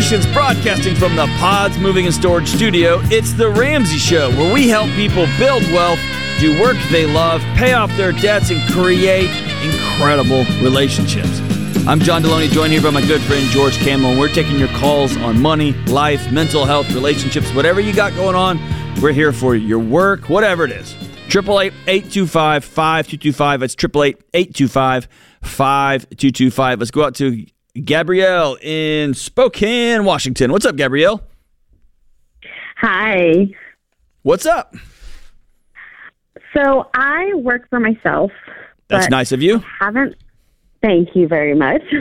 Solutions, broadcasting from the Pods Moving and Storage Studio, it's The Ramsey Show, where we help people build wealth, do work they love, pay off their debts, and create incredible relationships. I'm John Delony, joined here by my good friend George Kamel, and we're taking your calls on money, life, mental health, relationships, whatever you got going on. We're here for you. Your work, whatever it is. 888 5225 That's 888 5225 Let's go out to Gabrielle in Spokane, Washington. What's up, Gabrielle? Hi. What's up? So I work for myself. That's nice of you. Haven't. Thank you very much.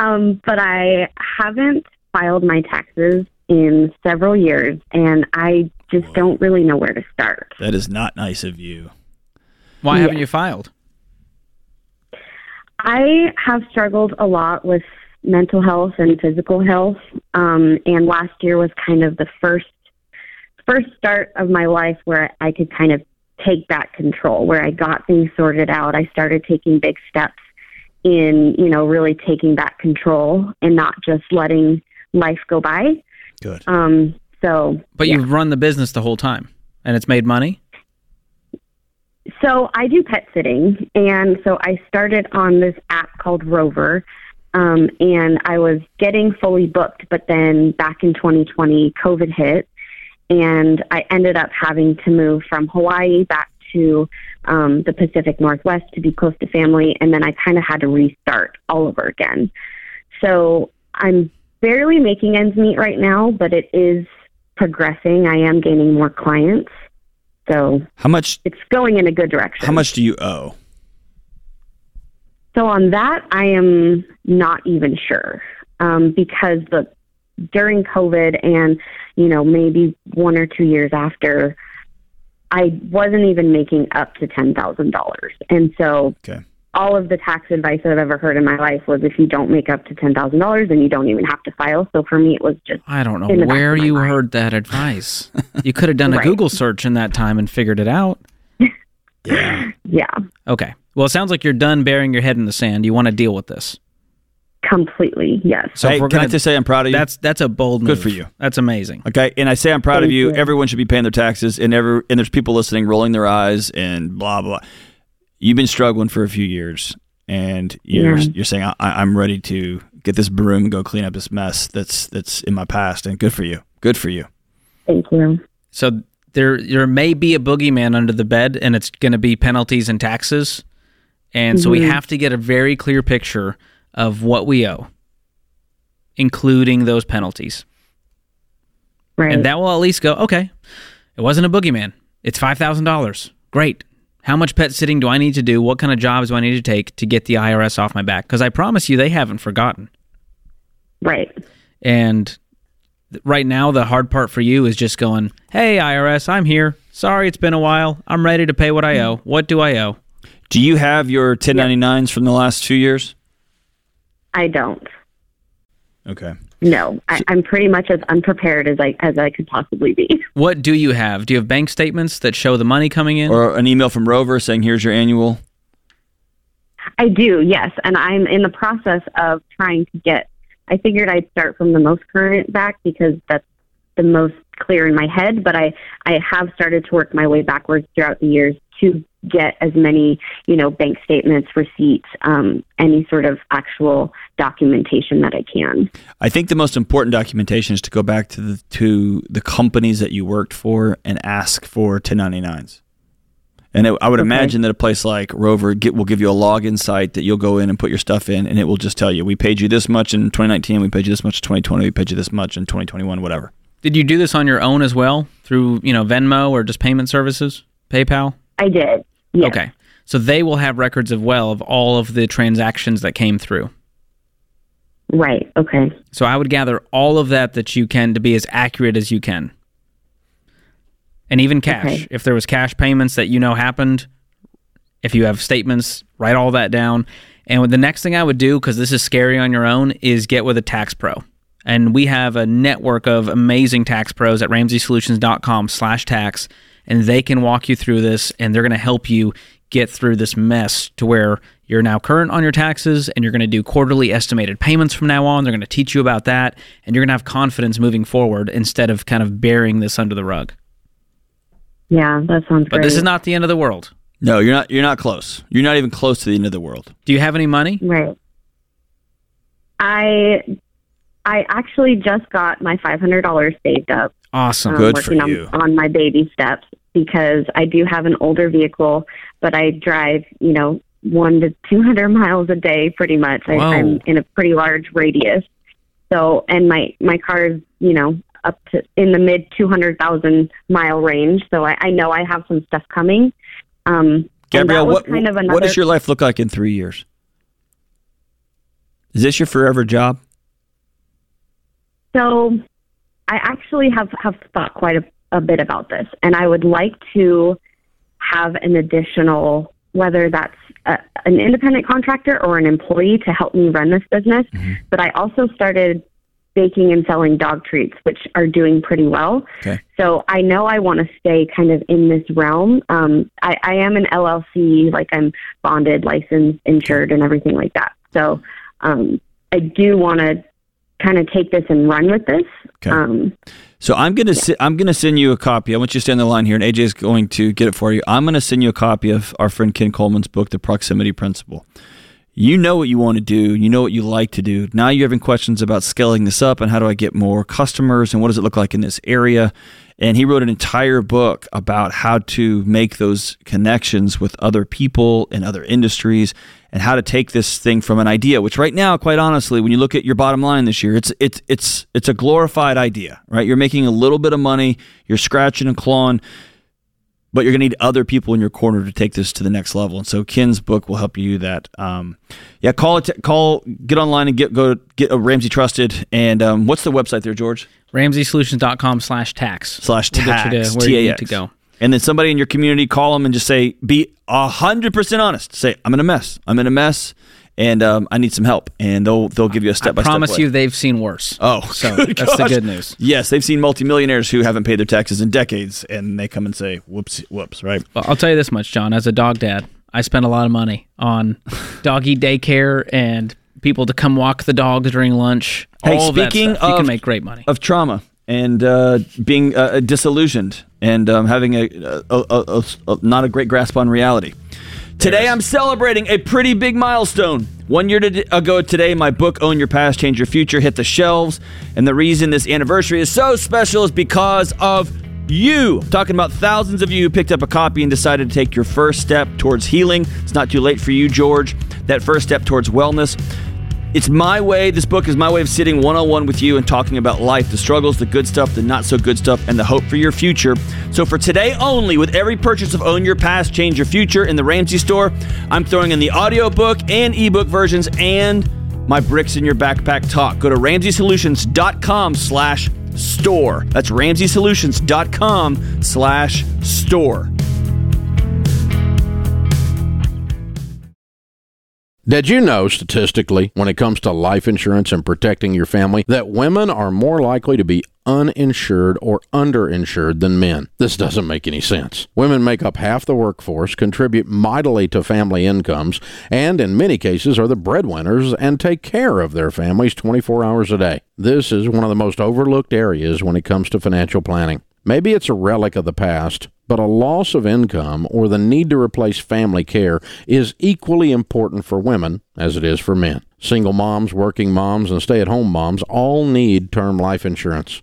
Um, but I haven't filed my taxes in several years, and I just don't really know where to start. That is not nice of you. Why Yeah. haven't you filed? I have struggled a lot with mental health and physical health, um, and last year was kind of the first first start of my life where I could kind of take back control, where I got things sorted out. I started taking big steps in, you know, really taking back control and not just letting life go by. Good. Um, so, But yeah. you've run the business the whole time and it's made money? So I do pet sitting, and so I started on this app called Rover, um, and I was getting fully booked. But then back in 2020, COVID hit, and I ended up having to move from Hawaii back to um, the Pacific Northwest to be close to family, and then I kind of had to restart all over again. So I'm barely making ends meet right now, but it is progressing. I am gaining more clients. So How much it's going in a good direction. how much do you owe? So on that, I am not even sure um, because the during COVID and you know maybe one or two years after, I wasn't even making up to ten thousand dollars, and so Okay. All of the tax advice I've ever heard in my life was if you don't make up to ten thousand dollars, then you don't even have to file. So for me, it was just I don't know In the back where you mind. heard that advice. you could have done a Right. Google search in that time and figured it out. Yeah. yeah, Okay. Well, it sounds like you're done burying your head in the sand. You want to deal with this. completely yes. So hey, we're can I gonna, just say I'm proud of you? that's that's a bold move. Good for you. That's amazing. Okay, and I say I'm proud of you. you. Everyone should be paying their taxes, and every and there's people listening, rolling their eyes, and blah blah. You've been struggling for a few years, and you're Yeah. you're saying I, I'm ready to get this broom and go clean up this mess that's that's in my past, and good for you. Good for you. Thank you. So there there may be a boogeyman under the bed, and it's going to be penalties and taxes. And so we Mhm. have to get a very clear picture of what we owe, including those penalties. Right. And that will at least go, okay, it wasn't a boogeyman. It's $5,000. Great. How much pet sitting do I need to do? What kind of jobs do I need to take to get the IRS off my back? Because I promise you, they haven't forgotten. right. And right now, the hard part for you is just going, hey, IRS, I'm here. Sorry, it's been a while. I'm ready to pay what I owe. What do I owe? Do you have your 1099s from the last two years? I don't. Okay. No, I, I'm pretty much as unprepared as I as I could possibly be. What do you have? Do you have bank statements that show the money coming in? Or an email from Rover saying here's your annual. I do, yes, and I'm in the process of trying to get. I figured I'd start from the most current back because that's the most clear in my head. But I I have started to work my way backwards throughout the years to get as many you know bank statements, receipts, um, any sort of actual documentation that I can. I think the most important documentation is to go back to the to the companies that you worked for and ask for 1099s. And it, I would Okay. imagine that a place like Rover get, will give you a login site that you'll go in and put your stuff in, and it will just tell you, we paid you this much in 2019, we paid you this much in 2020, we paid you this much in 2021, whatever. Did you do this on your own as well through, you know, Venmo or just payment services, PayPal? I did. Yes. Okay. So they will have records of well of all of the transactions that came through. Right. Okay. So I would gather all of that that you can to be as accurate as you can. And even cash. Okay. If there was cash payments that you know happened, if you have statements, write all that down. And the next thing I would do, because this is scary on your own, is get with a tax pro. And we have a network of amazing tax pros at ramseysolutions.com slash tax. And they can walk you through this and they're going to help you get through this mess to where You're now current on your taxes and you're going to do quarterly estimated payments from now on. They're going to teach you about that and you're going to have confidence moving forward instead of kind of burying this under the rug. Yeah, that sounds But great. this is not the end of the world. No, you're not. You're not close. You're not even close to the end of the world. Do you have any money? right. I I actually just got my five hundred dollars saved up. Awesome. um, Good for working you. On, on my baby steps because I do have an older vehicle, but I drive, you know, one to 200 miles a day pretty much. I. I'm in a pretty large radius. So, and my, my car is, you know, up to in the mid 200,000 mile range. So I, I know I have some stuff coming. Um, Gabrielle, what kind of what does your life look like in three years? Is this your forever job? So I actually have, have thought quite a, a bit about this, and I would like to have an additional, whether that's a, an independent contractor or an employee to help me run this business. But I also started baking and selling dog treats, which are doing pretty well. Okay. So I know I want to stay kind of in this realm. Um, I, I am an LLC, like I'm bonded, licensed, insured, and everything like that. So um, I do want to kind of take this and run with this. Okay. Um, So I'm gonna si- I'm gonna send you a copy. I want you to stay on the line here, and AJ is going to get it for you. I'm gonna send you a copy of our friend Ken Coleman's book, The Proximity Principle. You know what you want to do. You know what you like to do. Now you're having questions about scaling this up and how do I get more customers and what does it look like in this area. And he wrote an entire book about how to make those connections with other people in other industries and how to take this thing from an idea, which right now, quite honestly, when you look at your bottom line this year, it's it's it's it's a glorified idea, right? You're making a little bit of money, you're scratching and clawing, but you're going to need other people in your corner to take this to the next level. And so Ken's book will help you do that. Um, yeah, call it, call, get online and get go get a Ramsey Trusted. And um, what's the website there, George? RamseySolutions.com slash tax. Slash We'll tax, to where you need to go. And then somebody in your community call them and just say, be hundred percent honest. Say, I'm in a mess. I'm in a mess, and um, I need some help. And they'll they'll give you a step by step. I promise you they've seen worse. Oh, so that's the good news. Yes, they've seen multimillionaires who haven't paid their taxes in decades, and they come and say, "Whoops, whoops!" Right? Well, I'll tell you this much, John. As a dog dad, I spend a lot of money on doggy daycare and people to come walk the dogs during lunch. Hey, all of that speaking stuff. you of- can make great money. of trauma and uh, being uh, disillusioned and um, having a, a, a, a, a- not a great grasp on reality. Today, I'm celebrating a pretty big milestone. One year ago today, my book, Own Your Past, Change Your Future, hit the shelves. And the reason this anniversary is so special is because of you. I'm talking about thousands of you who picked up a copy and decided to take your first step towards healing. It's not too late for you, George. That first step towards wellness. It's my way. This book is my way of sitting one on one with you and talking about life, the struggles, the good stuff, the not so good stuff, and the hope for your future. So, for today only, with every purchase of Own Your Past, Change Your Future in the Ramsey store, I'm throwing in the audiobook and ebook versions and my bricks in your backpack talk. Go to ramseysolutions.com slash store. That's ramseysolutions.com slash store. Did you know statistically, when it comes to life insurance and protecting your family, that women are more likely to be uninsured or underinsured than men? This doesn't make any sense. Women make up half the workforce, contribute mightily to family incomes, and in many cases are the breadwinners and take care of their families 24 hours a day. This is one of the most overlooked areas when it comes to financial planning. Maybe it's a relic of the past, but a loss of income or the need to replace family care is equally important for women as it is for men. Single moms, working moms, and stay at home moms all need term life insurance.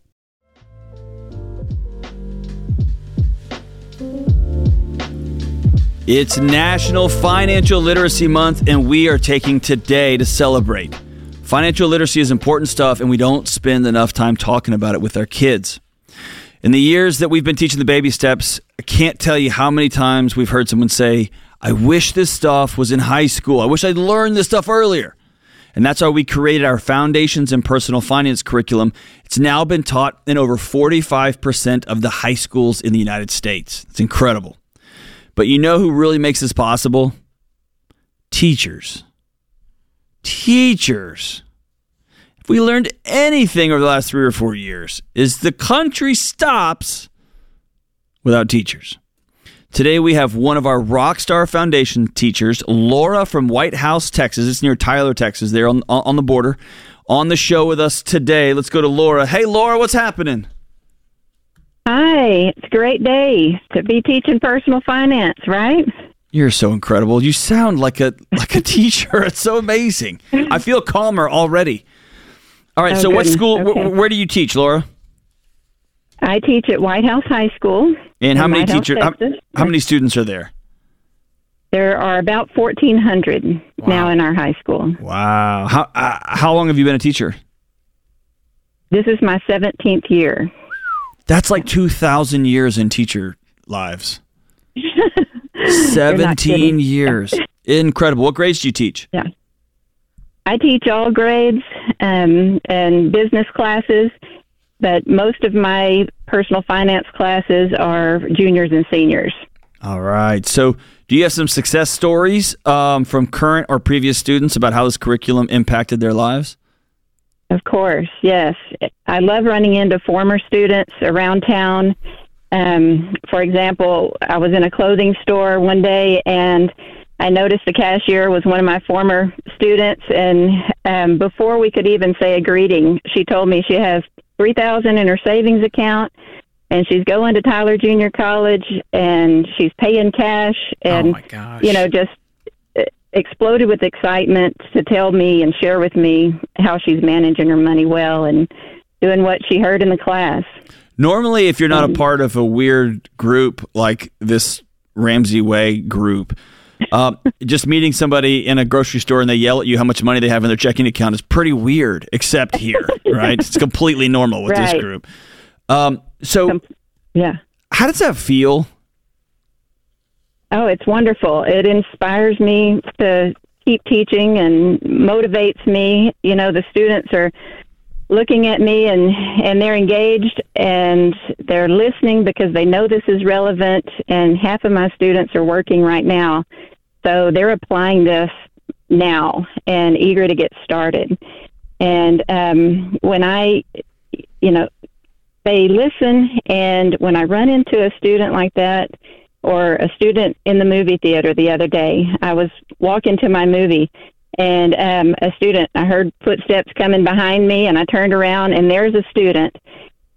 It's National Financial Literacy Month, and we are taking today to celebrate. Financial literacy is important stuff, and we don't spend enough time talking about it with our kids. In the years that we've been teaching the baby steps, I can't tell you how many times we've heard someone say, I wish this stuff was in high school. I wish I'd learned this stuff earlier. And that's why we created our Foundations in Personal Finance curriculum. It's now been taught in over 45% of the high schools in the United States. It's incredible. But you know who really makes this possible? Teachers. Teachers. If we learned anything over the last three or four years, is the country stops without teachers. Today we have one of our Rockstar Foundation teachers, Laura from White House, Texas. It's near Tyler, Texas, there on, on the border, on the show with us today. Let's go to Laura. Hey, Laura, what's happening? It's a great day to be teaching personal finance, right? You're so incredible. You sound like a like a teacher. It's so amazing. I feel calmer already. All right. Oh, so, what school? Okay. Wh- where do you teach, Laura? I teach at White House High School. And how many teachers? How, how many students are there? There are about 1,400 now in our high school. Wow. How uh, how long have you been a teacher? This is my 17th year. That's like two thousand years in teacher lives. Seventeen years. Incredible. What grades do you teach? Yeah. I teach all grades um, and business classes, but most of my personal finance classes are juniors and seniors. All right. So, do you have some success stories um, from current or previous students about how this curriculum impacted their lives? Of course, yes. I love running into former students around town. Um, for example, I was in a clothing store one day and I noticed the cashier was one of my former students. And um, before we could even say a greeting, she told me she has three thousand in her savings account, and she's going to Tyler Junior College, and she's paying cash. And oh my gosh. you know, just exploded with excitement to tell me and share with me how she's managing her money well and doing what she heard in the class. Normally, if you're not a part of a weird group like this Ramsey Way group, uh, just meeting somebody in a grocery store and they yell at you how much money they have in their checking account is pretty weird, except here, right? It's completely normal with this group. Um, so, Yeah. how does that feel? Oh, it's wonderful. It inspires me to keep teaching and motivates me. You know, the students are looking at me and and they're engaged and they're listening because they know this is relevant and half of my students are working right now. So they're applying this now and eager to get started. And um, when I, you know, they listen, and when I run into a student like that, or a student in the movie theater the other day, I was walking to my movie, and um, a student, I heard footsteps coming behind me, and I turned around, and there's a student,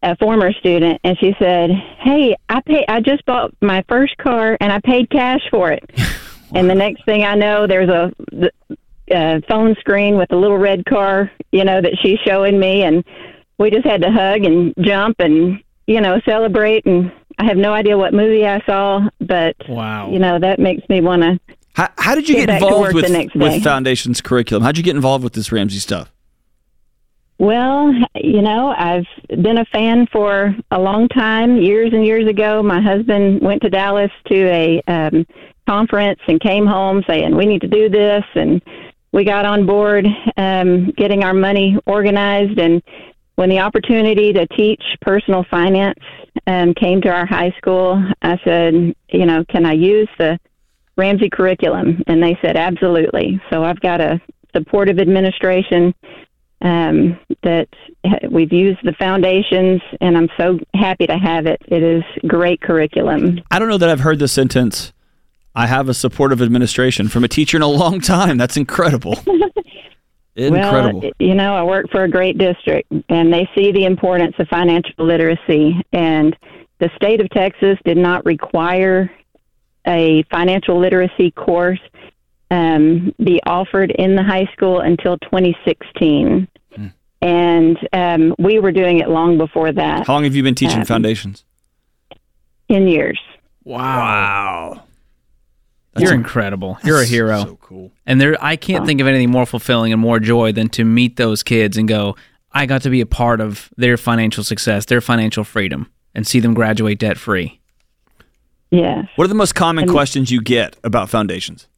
a former student, and she said, "Hey, I pay. I just bought my first car, and I paid cash for it." And the next thing I know, there's a the, uh, phone screen with a little red car, you know, that she's showing me, and we just had to hug and jump and you know celebrate. And I have no idea what movie I saw, but Wow. you know that makes me want to. How, how did you Get get involved with, the with. Foundation's curriculum? How'd you get involved with this Ramsey stuff? Well, you know, I've been a fan for a long time. Years and years ago, my husband went to Dallas to a um, conference and came home saying, "We need to do this," and we got on board um, getting our money organized. And when the opportunity to teach personal finance um, came to our high school, I said, "You know, can I use the Ramsey curriculum?" And they said, "Absolutely." So I've got a supportive administration um, that we've used the foundations, and I'm so happy to have it. It is great curriculum. I don't know that I've heard the sentence. I have a supportive administration from a teacher in a long time. That's incredible. incredible. Well, you know, I work for a great district, and they see the importance of financial literacy. And the state of Texas did not require a financial literacy course um, be offered in the high school until 2016. And um, we were doing it long before that, How long have you been teaching Um, foundations? 10 years. Wow. You're incredible. You're a hero. So cool. And there, I can't think of anything more fulfilling and more joy than to meet those kids and go, I got to be a part of their financial success, their financial freedom, and see them graduate debt free. Yes. What are the most common questions you get about foundations?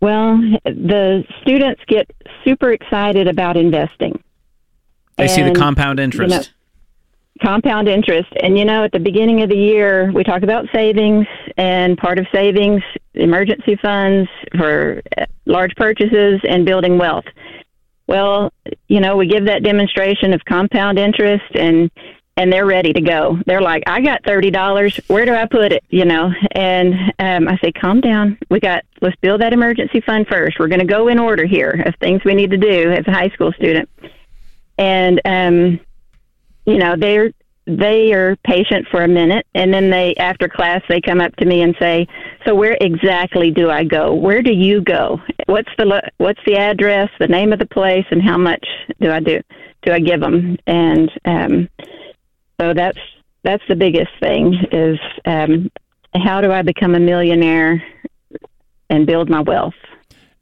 Well, the students get super excited about investing. They see the compound interest. know, compound interest. And you know, at the beginning of the year, we talk about savings, and part of savings, emergency funds for uh, large purchases, and building wealth. Well, you know, we give that demonstration of compound interest, and and they're ready to go. They're like, I got thirty dollars. Where do I put it? You know, and um, I say, calm down. We got let's build that emergency fund first. We're going to go in order here of things we need to do as a high school student. And um, you know they're they are patient for a minute and then they after class they come up to me and say so where exactly do i go? Where do you go? What's the lo- what's the address the name of the place and how much do i do do i give them and um so that's that's the biggest thing is um how do i become a millionaire and build my wealth?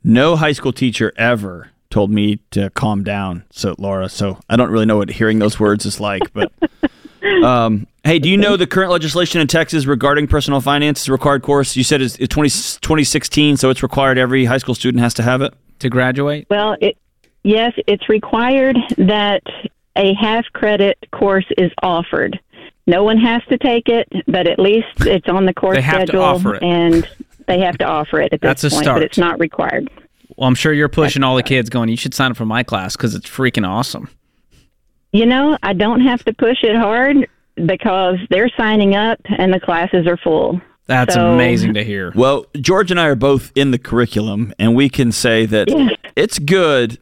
No high school teacher ever told me to calm down. So Laura, so I don't really know what hearing those words is like, but um, hey, do you know the current legislation in Texas regarding personal finance is a required course? You said it's, it's 20, 2016, so it's required every high school student has to have it. to graduate. Well, it, yes, it's required that a half credit course is offered. No one has to take it, but at least it's on the course They have to schedule, offer it. and they have to offer it at this That's a point. start. But it's not required. Well, I'm sure you're pushing all the kids going, you should sign up for my class because it's freaking awesome. You know, I don't have to push it hard because they're signing up and the classes are full. That's So- amazing to hear. Well, George and I are both in the curriculum, and we can say that Yes. it's good,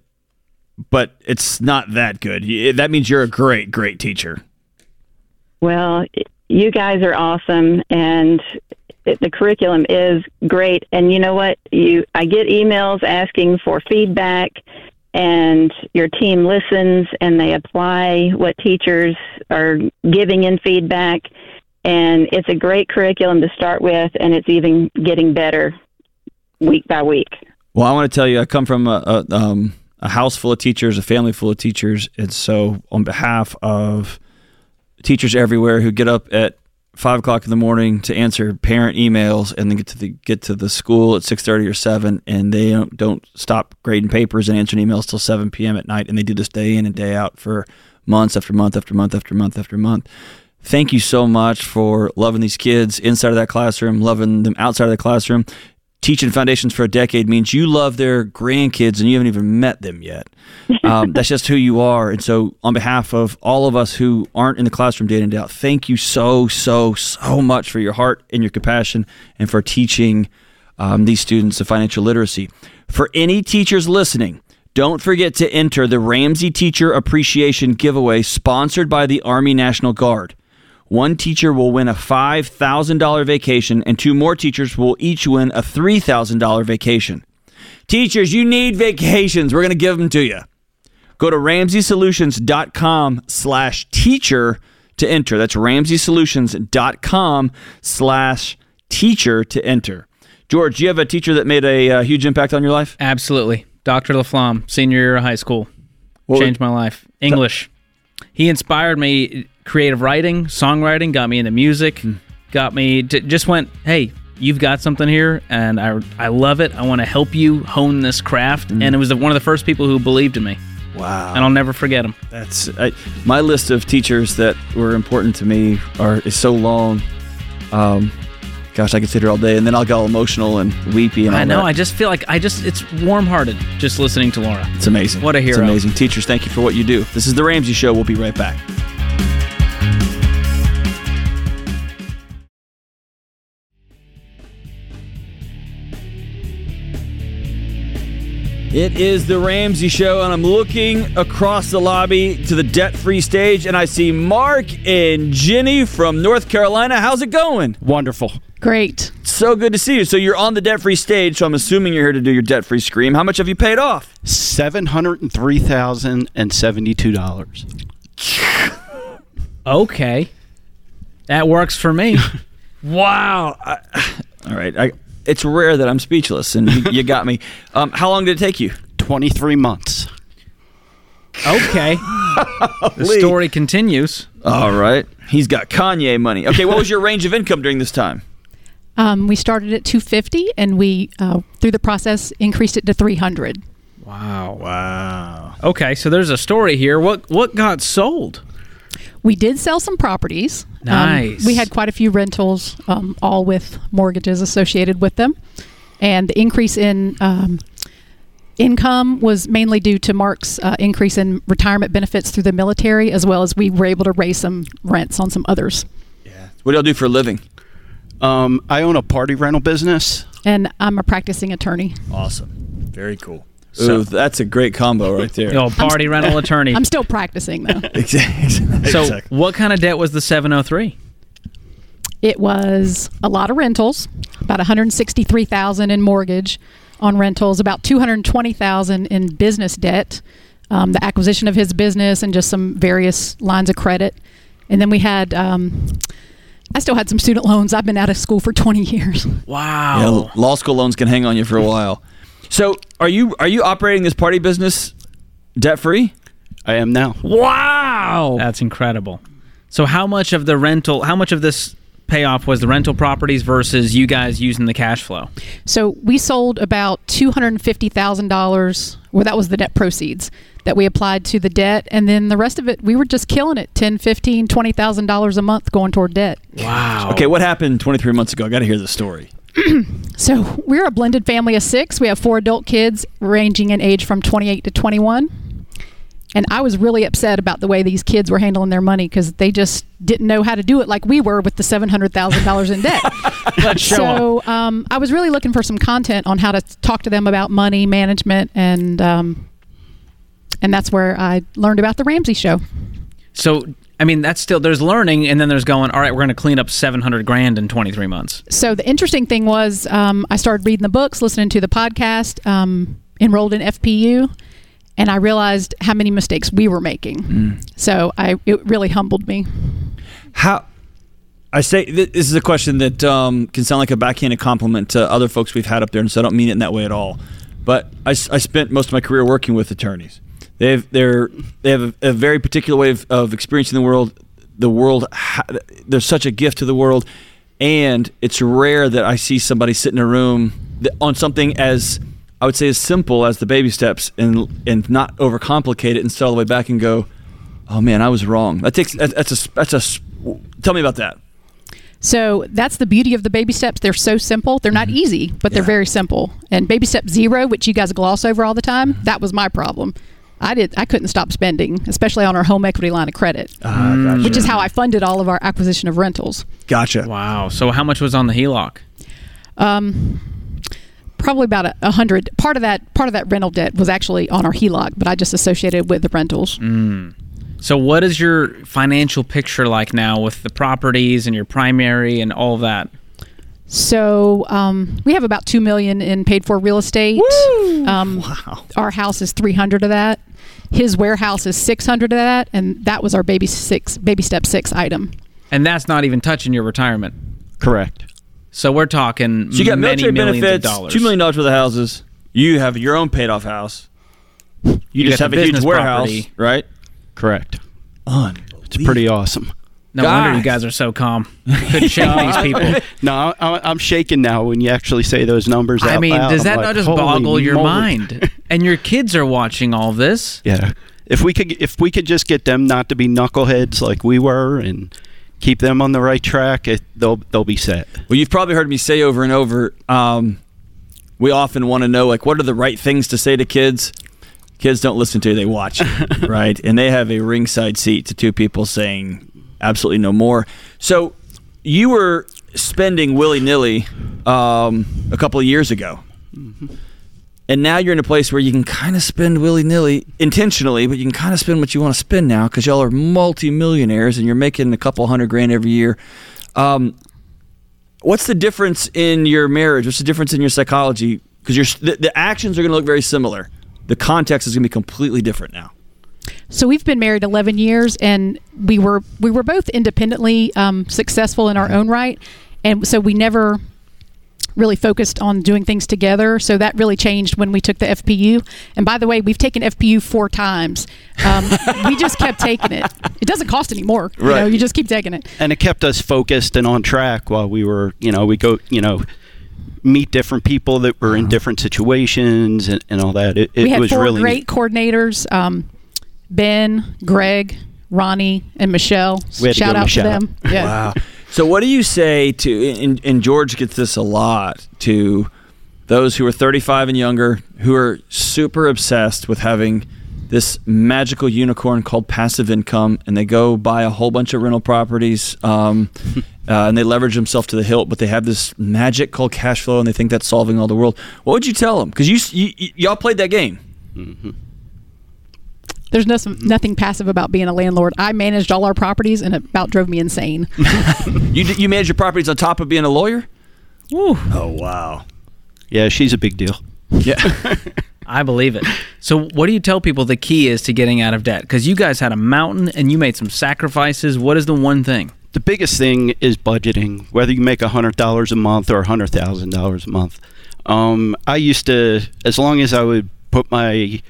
but it's not that good. That means you're a great, great teacher. Well, you guys are awesome, and the curriculum is great. And you know what? You, I get emails asking for feedback, and your team listens and they apply what teachers are giving in feedback. And it's a great curriculum to start with, and it's even getting better week by week. Well, I want to tell you, I come from a, a, um, a house full of teachers, a family full of teachers, and so on behalf of teachers everywhere who get up at five o'clock in the morning to answer parent emails and then get to the get to the school at six thirty or seven, and they don't, don't stop grading papers and answering emails till seven p.m. at night, and they do this day in and day out for months after month after month after month after month. Thank you so much for loving these kids inside of that classroom, loving them outside of the classroom teaching foundations for a decade means you love their grandkids and you haven't even met them yet. Um, that's just who you are. And so, on behalf of all of us who aren't in the classroom day in and day out, thank you so, so, so much for your heart and your compassion and for teaching um, these students the financial literacy. For any teachers listening, don't forget to enter the Ramsey Teacher Appreciation Giveaway sponsored by the Army National Guard. One teacher will win a $5,000 vacation, and two more teachers will each win a $3,000 vacation. Teachers, you need vacations. We're going to give them to you. Go to ramseysolutions.com slash teacher to enter. That's ramseysolutions.com slash teacher to enter. George, do you have a teacher that made a uh, huge impact on your life? Absolutely. Dr. LaFlamme, senior year of high school. What Changed my life. English. He inspired me creative writing, songwriting, got me into music, Hmm. got me to, just went, "Hey, you've got something here and I I love it. I want to help you hone this craft." Hmm. And it was the, one of the first people who believed in me. Wow. And I'll never forget him. That's I, my list of teachers that were important to me are is so long. Um, gosh, I could sit here all day, and then I'll get all emotional and weepy. And I know. that. I just feel like I just it's warm-hearted just listening to Laura. it's amazing. What a hero. It's amazing. Teachers, thank you for what you do. This is the Ramsey Show. We'll be right back. It is the Ramsey Show, and I'm looking across the lobby to the debt free stage, and I see Mark and Ginny from North Carolina. How's it going? Wonderful. Great. So good to see you. So, you're on the debt free stage, so I'm assuming you're here to do your debt free scream. How much have you paid off? Seven hundred and three thousand and seventy-two dollars. Okay. That works for me. Wow. I, all right. I, it's rare that I'm speechless, and you, you got me. Um, how long did it take you? Twenty-three months. Okay. the story continues. All right. He's got Kanye money. Okay, what was your range of income during this time? Um, we started at 250, and we uh, through the process increased it to 300. Wow. Wow. Okay, so there's a story here. What what got sold? We did sell some properties. Um, Nice. we had quite a few rentals, um, all with mortgages associated with them, and the increase in um, income was mainly due to Mark's uh, increase in retirement benefits through the military, as well as we were able to raise some rents on some others. Yeah. What do y'all do for a living? Um, I own a party rental business. And I'm a practicing attorney. Awesome. Very cool. So- Ooh, that's a great combo right there. You know, party rental attorney. I'm still practicing though. Exactly. so, Exactly. what kind of debt was the 703? It was a lot of rentals, about 163,000 in mortgage on rentals, about 220,000 in business debt, um, the acquisition of his business, and just some various lines of credit. And then we had, um, I still had some student loans. I've been out of school for 20 years. Wow. Yeah, law school loans can hang on you for a while. So, are you are you operating this party business debt free? I am now. Wow. That's incredible. So, how much of the rental, how much of this payoff was the rental properties versus you guys using the cash flow? So we sold about $250,000, well, that was the net proceeds that we applied to the debt. And then the rest of it, we were just killing it 10 15 $20,000 a month going toward debt. Wow. Okay, what happened 23 months ago? I got to hear the story. So we're a blended family of six. We have four adult kids ranging in age from 28 to 21. And I was really upset about the way these kids were handling their money because they just didn't know how to do it like we were with the $700,000 in debt. Let's show 'em. so um, I was really looking for some content on how to talk to them about money management and um, and that's where I learned about the Ramsey show. So, I mean, that's still, there's learning, and then there's going, all right, we're going to clean up 700 grand in 23 months. So the interesting thing was um, I started reading the books, listening to the podcast, um, enrolled in FPU, and I realized how many mistakes we were making. So I it really humbled me. How I say this is a question that um, can sound like a backhanded compliment to other folks we've had up there, and so I don't mean it in that way at all. But I, I spent most of my career working with attorneys. They have they're they have a, a very particular way of, of experiencing the world. The world there's such a gift to the world, and it's rare that I see somebody sit in a room that, on something as I would say as simple as the baby steps and and not overcomplicate it and sit all the way back and go, oh man, I was wrong. That takes that's a that's a tell me about that. So that's the beauty of the baby steps. They're so simple. They're not mm-hmm. easy, but they're very simple. And baby step zero, which you guys gloss over all the time, that was my problem. I did. I couldn't stop spending, especially on our home equity line of credit, Ah, gotcha. which is how I funded all of our acquisition of rentals. Gotcha. Wow. So, how much was on the HELOC? Um, probably about a, a hundred. Part of that part of that rental debt was actually on our HELOC, but I just associated with the rentals. So, what is your financial picture like now with the properties and your primary and all of that? So um, we have about two million in paid for real estate. Um, Wow. Our house is three hundred of that. His warehouse is six hundred of that, and that was our baby six baby step six item. And that's not even touching your retirement. Correct. So, we're talking So you got many military millions benefits, of dollars. two million dollars worth of houses. You have your own paid off house. You, You just have a huge warehouse, property. right? Correct. Unbelievable. It's pretty awesome. No wonder you Guys. guys are so calm. Couldn't shake these people. No, I, I'm shaking now when you actually say those numbers. I mean, loud. does I'm that like, not just boggle your moly." mind? And your kids are watching all this. Yeah. If we could, if we could just get them not to be knuckleheads like we were, and keep them on the right track, it, they'll they'll be set. Well, you've probably heard me say over and over. Um, we often want to know, like, what are the right things to say to kids? Kids don't listen to you; they watch, you, right? And they have a ringside seat to two people saying absolutely no more. So, you were spending willy nilly um, a couple of years ago, and now you're in a place where you can kind of spend willy nilly intentionally, but you can kind of spend what you want to spend now because y'all are multi millionaires and you're making a couple hundred grand every year. Um, what's the difference in your marriage? What's the difference in your psychology? Because the, the actions are going to look very similar. The context is going to be completely different now. So we've been married 11 years, and we were we were both independently um, successful in our own right, and so we never really focused on doing things together. So that really changed when we took the FPU. And by the way, we've taken FPU four times. Um, we just kept taking it. It doesn't cost anymore. You know, Right. you just keep taking it. and it kept us focused and on track while we were, you know, we go, you know, meet different people that were in different situations and, and all that. It, it we had was four really great neat. coordinators um, Ben, Greg, Ronnie, and Michelle. We had to Shout give them a out to them. Yeah. Wow. So, what do you say to, and, and George gets this a lot, to those who are 35 and younger who are super obsessed with having this magical unicorn called passive income and they go buy a whole bunch of rental properties um, uh, and they leverage themselves to the hilt, but they have this magic called cash flow and they think that's solving all the world. What would you tell them? Because you, you, y- y'all played that game. There's no, nothing passive about being a landlord. I managed all our properties, and it about drove me insane. You, you manage your properties on top of being a lawyer? Woo. Oh, wow. Yeah, she's a big deal. Yeah. I believe it. So, what do you tell people the key is to getting out of debt? Because you guys had a mountain and you made some sacrifices. What is the one thing? The biggest thing is budgeting, whether you make $100 a month or $100,000 a month. Um, I used to, as long as I would put my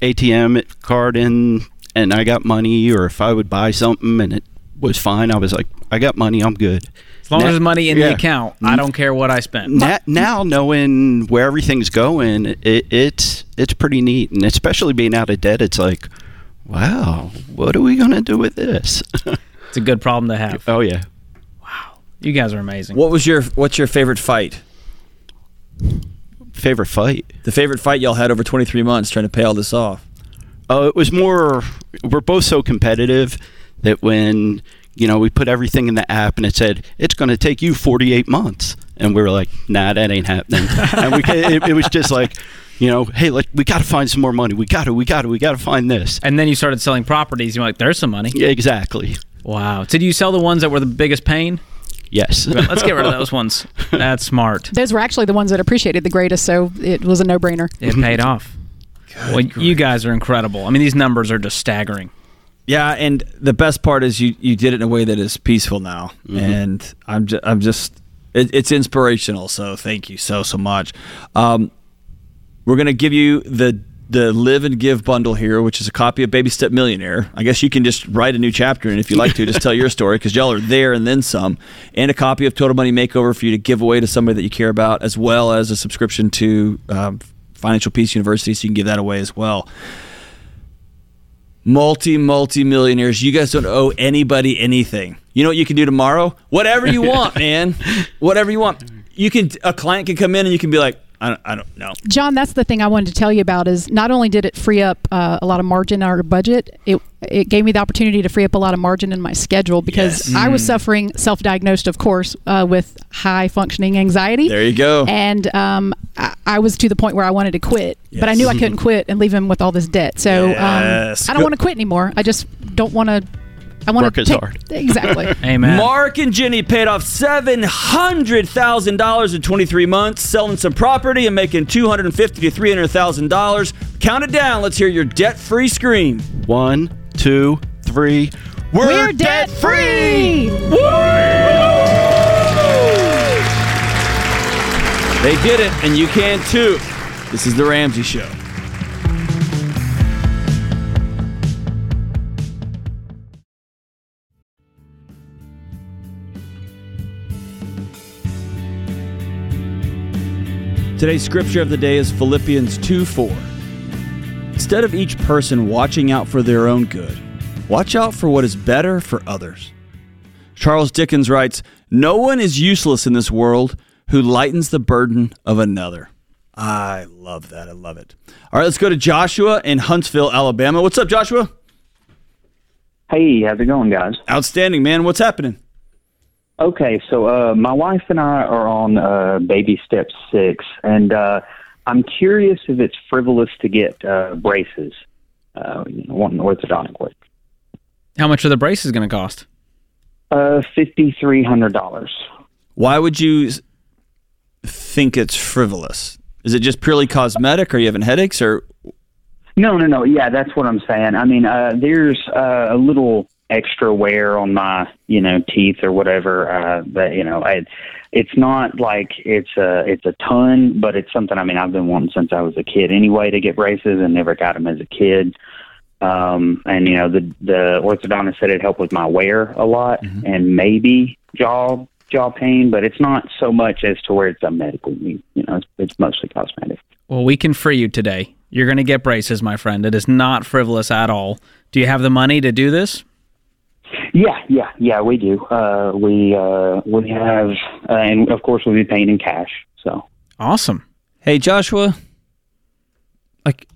ATM card in and I got money, or if I would buy something and it was fine, I was like, I got money, I'm good. As long Now- as there's money in the account, I mm. don't care what I spent. Na- now knowing where everything's going, it, it's it's pretty neat, and especially being out of debt, it's like, wow, what are we gonna do with this? It's a good problem to have. oh yeah, Wow, You guys are amazing. What was your, what's your favorite fight? Favorite fight. The favorite fight y'all had over 23 months trying to pay all this off? Oh, it was more. We're both so competitive that when you know we put everything in the app and it said it's going to take you 48 months, and we were like, nah, that ain't happening. and we it, it was just like, you know, hey, like we got to find some more money. We got to, we got to, we got to find this. and then you started selling properties. You're like, there's some money. Yeah, exactly. Wow. Did you sell the ones that were the biggest pain? Yes. Let's get rid of those ones. That's smart. Those were actually the ones that appreciated the greatest, so it was a no-brainer. It paid off. Well, you guys are incredible. I mean, these numbers are just staggering. Yeah, and the best part is you, you did it in a way that is peaceful now, and I'm just I'm just it, it's inspirational. So thank you so so much. Um, we're gonna give you the the live and give bundle here, which is a copy of Baby Step Millionaire. I guess you can just write a new chapter, and if you like to, just tell your story because y'all are there and then some, and a copy of Total Money Makeover for you to give away to somebody that you care about, as well as a subscription to um, Financial Peace University, so you can give that away as well. Multi multi millionaires you guys don't owe anybody anything. You know what you can do tomorrow? Whatever you want man. Whatever you want. You can a client can come in and you can be like i don't, I don't know John, that's the thing I wanted to tell you about. Is not only did it free up uh, a lot of margin in our budget, it it gave me the opportunity to free up a lot of margin in my schedule because Yes. I was suffering self-diagnosed, of course, uh, with high functioning anxiety. there you go and um, I, I was to the point where I wanted to quit, but I knew I couldn't quit and leave him with all this debt. So Yes. um, I don't want to quit anymore. I just don't want to. I want Work to as hard. Exactly. Amen. mark and jenny paid off $700000 in 23 months selling some property and making $250 to $300000 count it down let's hear your debt-free scream One, two, three. We're debt free. they did it and you can too this is the ramsey show Today's scripture of the day is Philippians 2 4. Instead of each person watching out for their own good, watch out for what is better for others. Charles Dickens writes No one is useless in this world who lightens the burden of another. I love that. I love it. All right, let's go to Joshua in Huntsville, Alabama. What's up, Joshua? Hey, how's it going, guys? Outstanding, man. What's happening? Okay, so uh, my wife and I are on uh, baby step six, and uh, I'm curious if it's frivolous to get uh, braces, uh, you one orthodontic work. How much are the braces going to cost? Uh, fifty three hundred dollars. Why would you think it's frivolous? Is it just purely cosmetic? Are you having headaches? Or No, no, no. Yeah, that's what I'm saying. I mean, uh, there's uh, a little extra wear on my you know teeth or whatever. Uh, that you know, I, it's not like it's a it's a ton, but it's something. I mean, I've been wanting since I was a kid anyway to get braces, and never got them as a kid. Um, and you know, the the orthodontist said it helped with my wear a lot, and maybe jaw jaw pain, but it's not so much as to where it's a medical need. You know, it's, it's mostly cosmetic. Well, we can free you today. You're going to get braces, my friend. It is not frivolous at all. Do you have the money to do this? Yeah, yeah, yeah. We do. Uh, we uh, we have, uh, and of course, we'll be paying in cash. So Awesome. Hey, Joshua, like,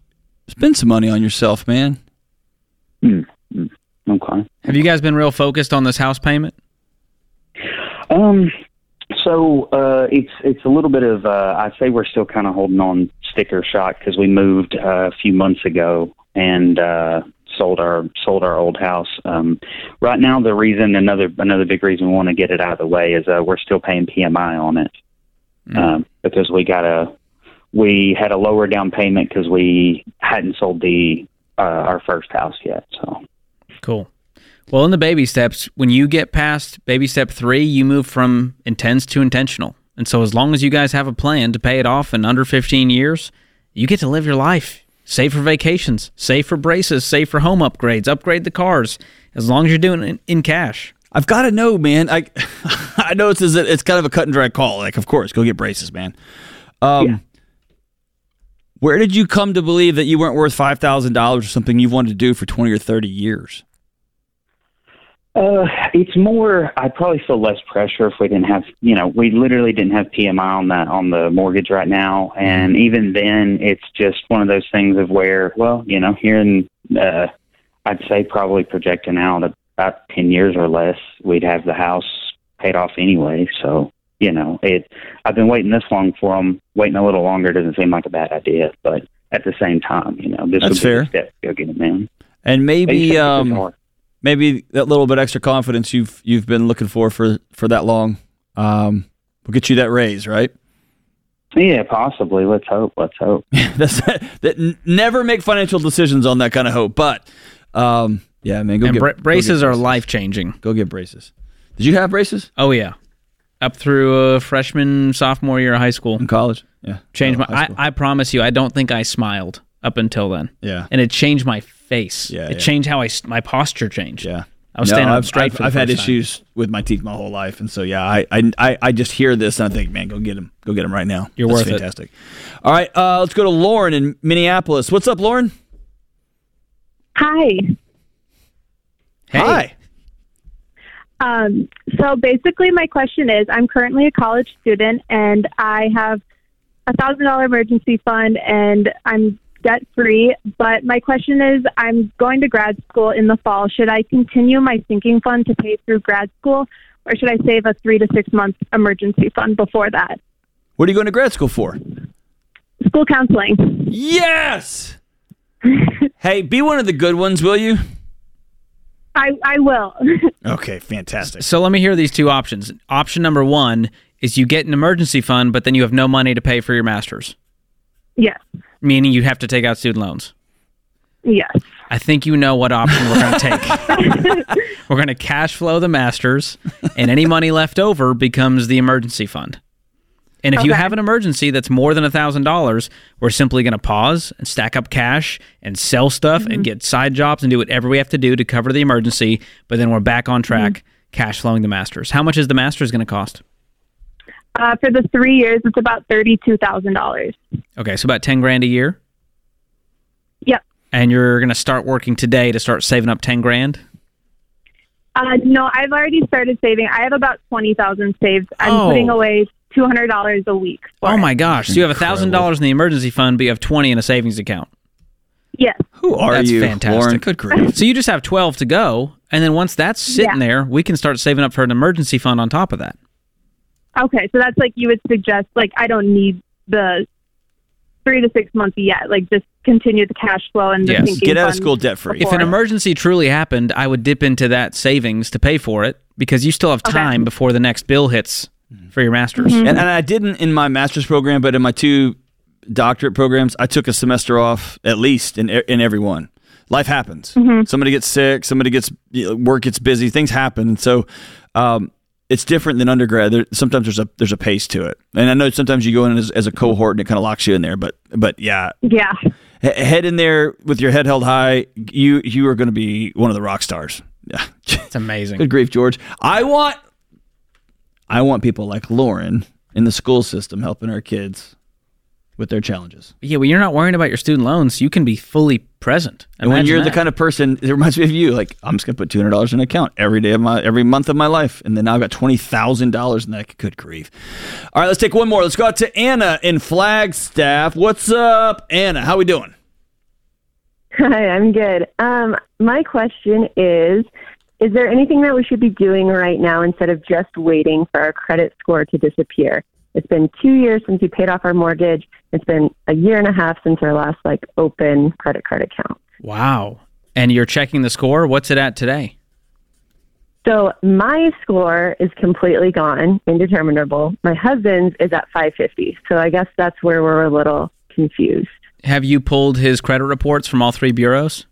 spend some money on yourself, man. mm, mm, okay. Have you guys been real focused on this house payment? Um, so uh, it's it's a little bit of uh, I'd say we're still kind of holding on sticker shock because we moved uh, a few months ago and uh, sold our sold our old house. Um, right now, the reason another another big reason we want to get it out of the way is uh, we're still paying PMI on it um, because we got a we had a lower down payment because we hadn't sold the uh, our first house yet. So Cool. Well, in the baby steps, when you get past baby step three, you move from intense to intentional. And so, as long as you guys have a plan to pay it off in under 15 years, you get to live your life. Save for vacations, save for braces, save for home upgrades, upgrade the cars, as long as you're doing it in, cash. I've got to know, man. I I know it's it's kind of a cut and dry call. Like, of course, go get braces, man. Um, Yeah. Where did you come to believe that you weren't worth five thousand dollars or something you've wanted to do for twenty or thirty years? Uh, it's more. I'd probably feel less pressure if we didn't have. You know, we literally didn't have PMI on that on the mortgage right now, and even then, it's just one of those things of where, well, you know, here in, uh, I'd say probably projecting out about ten years or less, we'd have the house paid off anyway. So, you know, it. I've been waiting this long for them. Waiting a little longer doesn't seem like a bad idea, but at the same time, you know, this That's would be fair. a step to go get it, man. And maybe um. Maybe that little bit extra confidence you've you've been looking for for for that long um, will get you that raise, right? Yeah, possibly. Let's hope. Let's hope. That's that. Never make financial decisions on that kind of hope, but um, yeah, man, go and get bra- go braces get are life changing. Go get braces. Did you have braces Oh, yeah. Up through uh, freshman, sophomore year of high school. in college? Yeah, Changed Oh, my. I. I promise you, I don't think I smiled up until then. Yeah. And it changed my face. Yeah, It yeah. changed how I s- my posture changed. Yeah. I was No, standing up I've, straight I've, I've had time. issues with my teeth my whole life, and so yeah, I, I I I just hear this and I think, man, go get him, go get him right now. You're That's worth it. fantastic. All right, uh, let's go to Lauren in Minneapolis. What's up, Lauren? Hi. Hey. Hi. Um, so basically, my question is I'm currently a college student and I have a $1,000 emergency fund and I'm debt free. But my question is I'm going to grad school in the fall. Should I continue my sinking fund to pay through grad school or should I save a three to six month emergency fund before that? What are you going to grad school for? School counseling. Yes. hey, be one of the good ones, will you? I, I will. Okay, fantastic. So let me hear these two options. Option number one is you get an emergency fund, but then you have no money to pay for your master's, yes. Meaning you have to take out student loans. Yes. I think you know what option we're going to take. we're going to cash flow the masters, and any money left over becomes the emergency fund. And if you have an emergency that's more than $1,000, we're simply going to pause and stack up cash and sell stuff and mm-hmm. get side jobs and do whatever we have to do to cover the emergency. But then we're back on track, mm-hmm. cash flowing the masters. How much is the masters going to cost? Uh, for the three years, it's about $32,000. Okay, so about 10 grand a year. Yep. And you're going to start working today to start saving up 10 grand? Uh, no, I've already started saving. I have about twenty thousand saved. I'm Oh. putting away two hundred dollars a week. For Oh it. my gosh. So you have $1,000 in the emergency fund, but you have 20 in a savings account. Yes. Who are That's you, fantastic. Lauren? Good grief. So you just have 12 to go. And then once that's sitting Yeah. there, we can start saving up for an emergency fund on top of that. Okay, so that's like you would suggest. Like I don't need the three to six months yet. Like just continue the cash flow and the Yes. sinking Get out of school debt free. If an emergency truly happened, I would dip into that savings to pay for it because you still have Okay. time before the next bill hits for your master's. And, and I didn't in my master's program, but in my two doctorate programs, I took a semester off at least in in every one. life happens. Mhm. Somebody gets sick, somebody gets you know, work gets busy, things happen, and so um, it's different than undergrad. There, sometimes there's a there's a pace to it, and I know sometimes you go in as, as a cohort and it kind of locks you in there. But but yeah, Yeah. he- head in there with your head held high. You you are going to be one of the rock stars. Yeah, It's amazing. good grief, George. I want I want people like Lauren in the school system helping our kids with their challenges. Yeah, when you're not worrying about your student loans, you can be fully present. And when you're the kind of person, it reminds me of you. Like I'm just gonna put two hundred dollars in an account every day of my every month of my life, and then now I've got twenty thousand dollars in that. Good grief! All right, let's take one more. Let's go out to Anna in Flagstaff. What's up, Anna? How are we doing? Hi, I'm good. Um, my question is Is there anything that we should be doing right now instead of just waiting for our credit score to disappear? It's been two years since we paid off our mortgage. It's been a year and a half since our last like open credit card account. Wow. And you're checking the score. What's it at today? So my score is completely gone, indeterminable. My husband's is at 550. So I guess that's where we're a little confused. Have you pulled his credit reports from all three bureaus?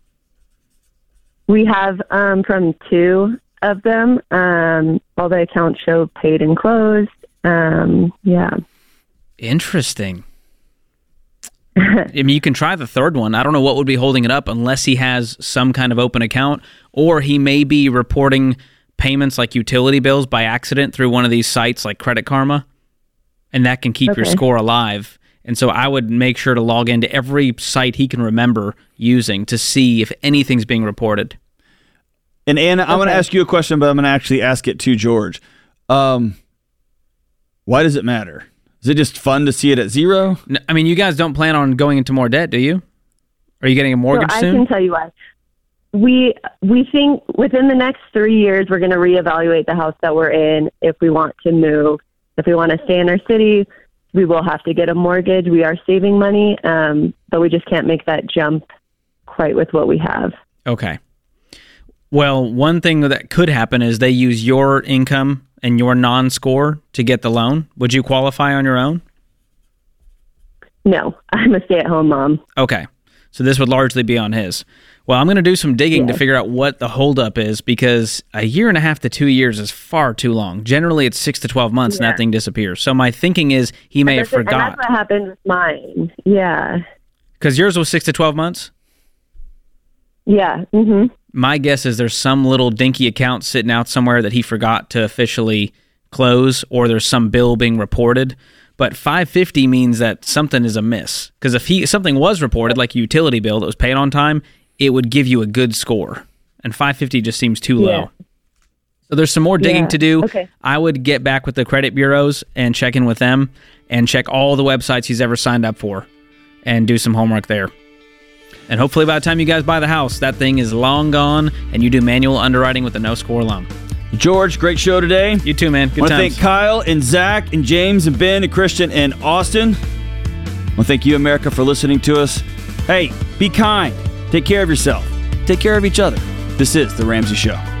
We have um, from two of them. Um, all the accounts show paid and closed. Um, yeah. Interesting. I mean, you can try the third one. I don't know what would be holding it up unless he has some kind of open account, or he may be reporting payments like utility bills by accident through one of these sites like Credit Karma, and that can keep your score alive. And so I would make sure to log into every site he can remember using to see if anything's being reported. And Anna, I'm going to ask you a question, but I'm going to actually ask it to George. Um, why does it matter? Is it just fun to see it at zero? I mean, you guys don't plan on going into more debt, do you? Are you getting a mortgage so I soon? can tell you why. We we think within the next three years we're going to reevaluate the house that we're in. If we want to move, if we want to stay in our city, we will have to get a mortgage. We are saving money, um, but we just can't make that jump quite with what we have. Okay. Well, one thing that could happen is they use your income and your non score to get the loan. Would you qualify on your own? No, I'm a stay-at-home mom. Okay. So this would largely be on his. Well, I'm going to do some digging to figure out what the holdup is because a year and a half to two years is far too long. Generally, it's six to 12 months and that thing disappears. So my thinking is he may have forgot And that's what happened with mine. Yeah, because yours was six to 12 months. yeah. hmm my guess is there's some little dinky account sitting out somewhere that he forgot to officially close or there's some bill being reported but 550 means that something is amiss because if he something was reported like a utility bill that was paid on time it would give you a good score and 550 just seems too Yeah. low so there's some more digging Yeah. to do Okay. i would get back with the credit bureaus and check in with them and check all the websites he's ever signed up for and do some homework there and hopefully by the time you guys buy the house, that thing is long gone and you do manual underwriting with a no score loan. George, great show today. You too, man. Good I want to thank Kyle and Zach and James and Ben and Christian and Austin. I want to thank you, America, for listening to us. Hey, be kind. Take care of yourself. Take care of each other. This is The Ramsey Show.